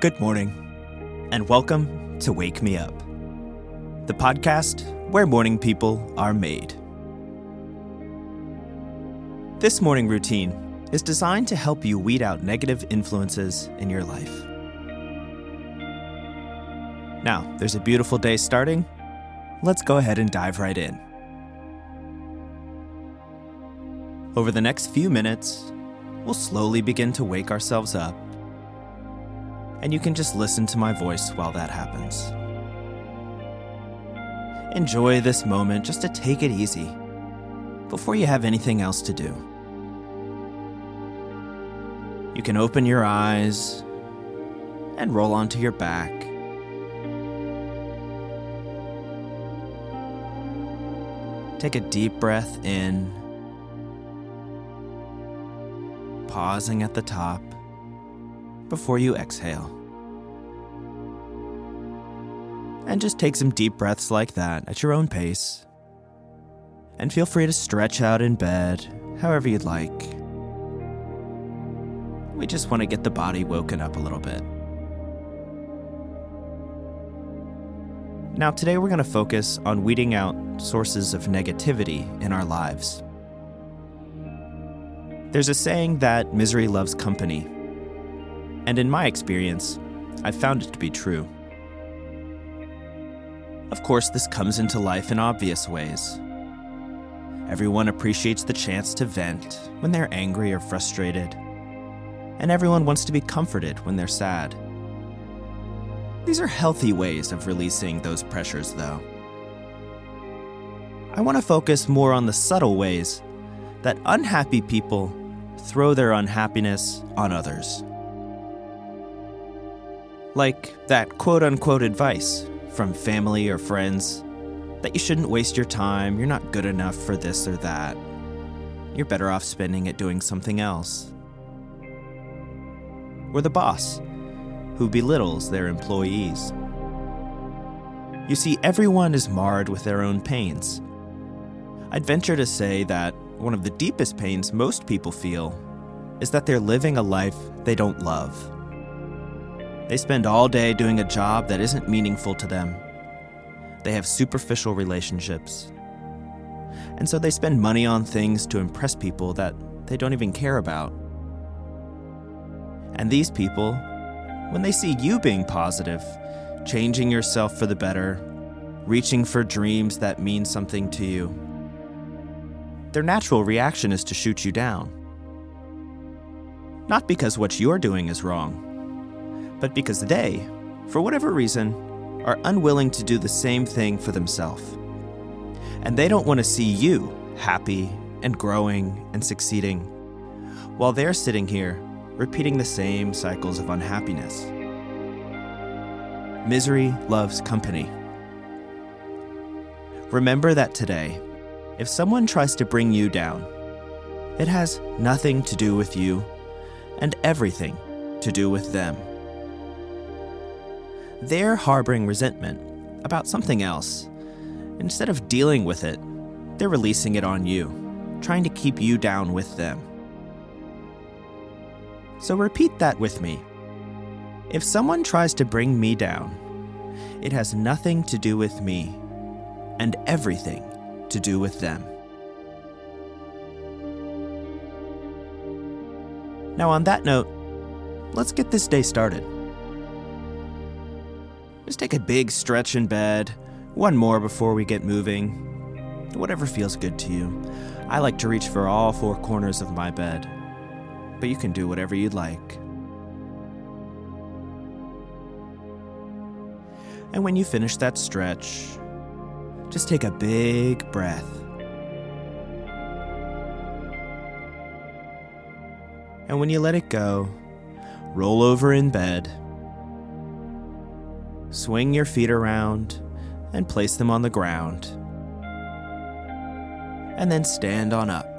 Good morning, and welcome to Wake Me Up, the podcast where morning people are made. This morning routine is designed to help you weed out negative influences in your life. Now, there's a beautiful day starting. Let's go ahead and dive right in. Over the next few minutes, we'll slowly begin to wake ourselves up and you can just listen to my voice while that happens. Enjoy this moment just to take it easy before you have anything else to do. You can open your eyes and roll onto your back. Take a deep breath in, pausing at the top before you exhale. And just take some deep breaths like that at your own pace. And feel free to stretch out in bed however you'd like. We just want to get the body woken up a little bit. Now, today we're going to focus on weeding out sources of negativity in our lives. There's a saying that misery loves company, and in my experience, I've found it to be true. Of course, this comes into life in obvious ways. Everyone appreciates the chance to vent when they're angry or frustrated, and everyone wants to be comforted when they're sad. These are healthy ways of releasing those pressures, though. I want to focus more on the subtle ways that unhappy people throw their unhappiness on others like that quote unquote advice from family or friends that you shouldn't waste your time, you're not good enough for this or that. You're better off spending it doing something else. Or the boss, who belittles their employees. You see, everyone is marred with their own pains. I'd venture to say that one of the deepest pains most people feel is that they're living a life they don't love. They spend all day doing a job that isn't meaningful to them. They have superficial relationships. And so they spend money on things to impress people that they don't even care about. And these people, when they see you being positive, changing yourself for the better, reaching for dreams that mean something to you, their natural reaction is to shoot you down. Not because what you're doing is wrong but because they, for whatever reason, are unwilling to do the same thing for themselves. And they don't want to see you happy and growing and succeeding, while they're sitting here repeating the same cycles of unhappiness. Misery loves company. Remember that today, if someone tries to bring you down, it has nothing to do with you and everything to do with them. They're harboring resentment about something else. Instead of dealing with it, they're releasing it on you, trying to keep you down with them. So repeat that with me. If someone tries to bring me down, it has nothing to do with me and everything to do with them. Now, on that note, let's get this day started. Just take a big stretch in bed, one more before we get moving. Whatever feels good to you. I like to reach for all four corners of my bed, but you can do whatever you'd like. And when you finish that stretch, just take a big breath. And when you let it go, roll over in bed Swing your feet around and place them on the ground. And then stand on up.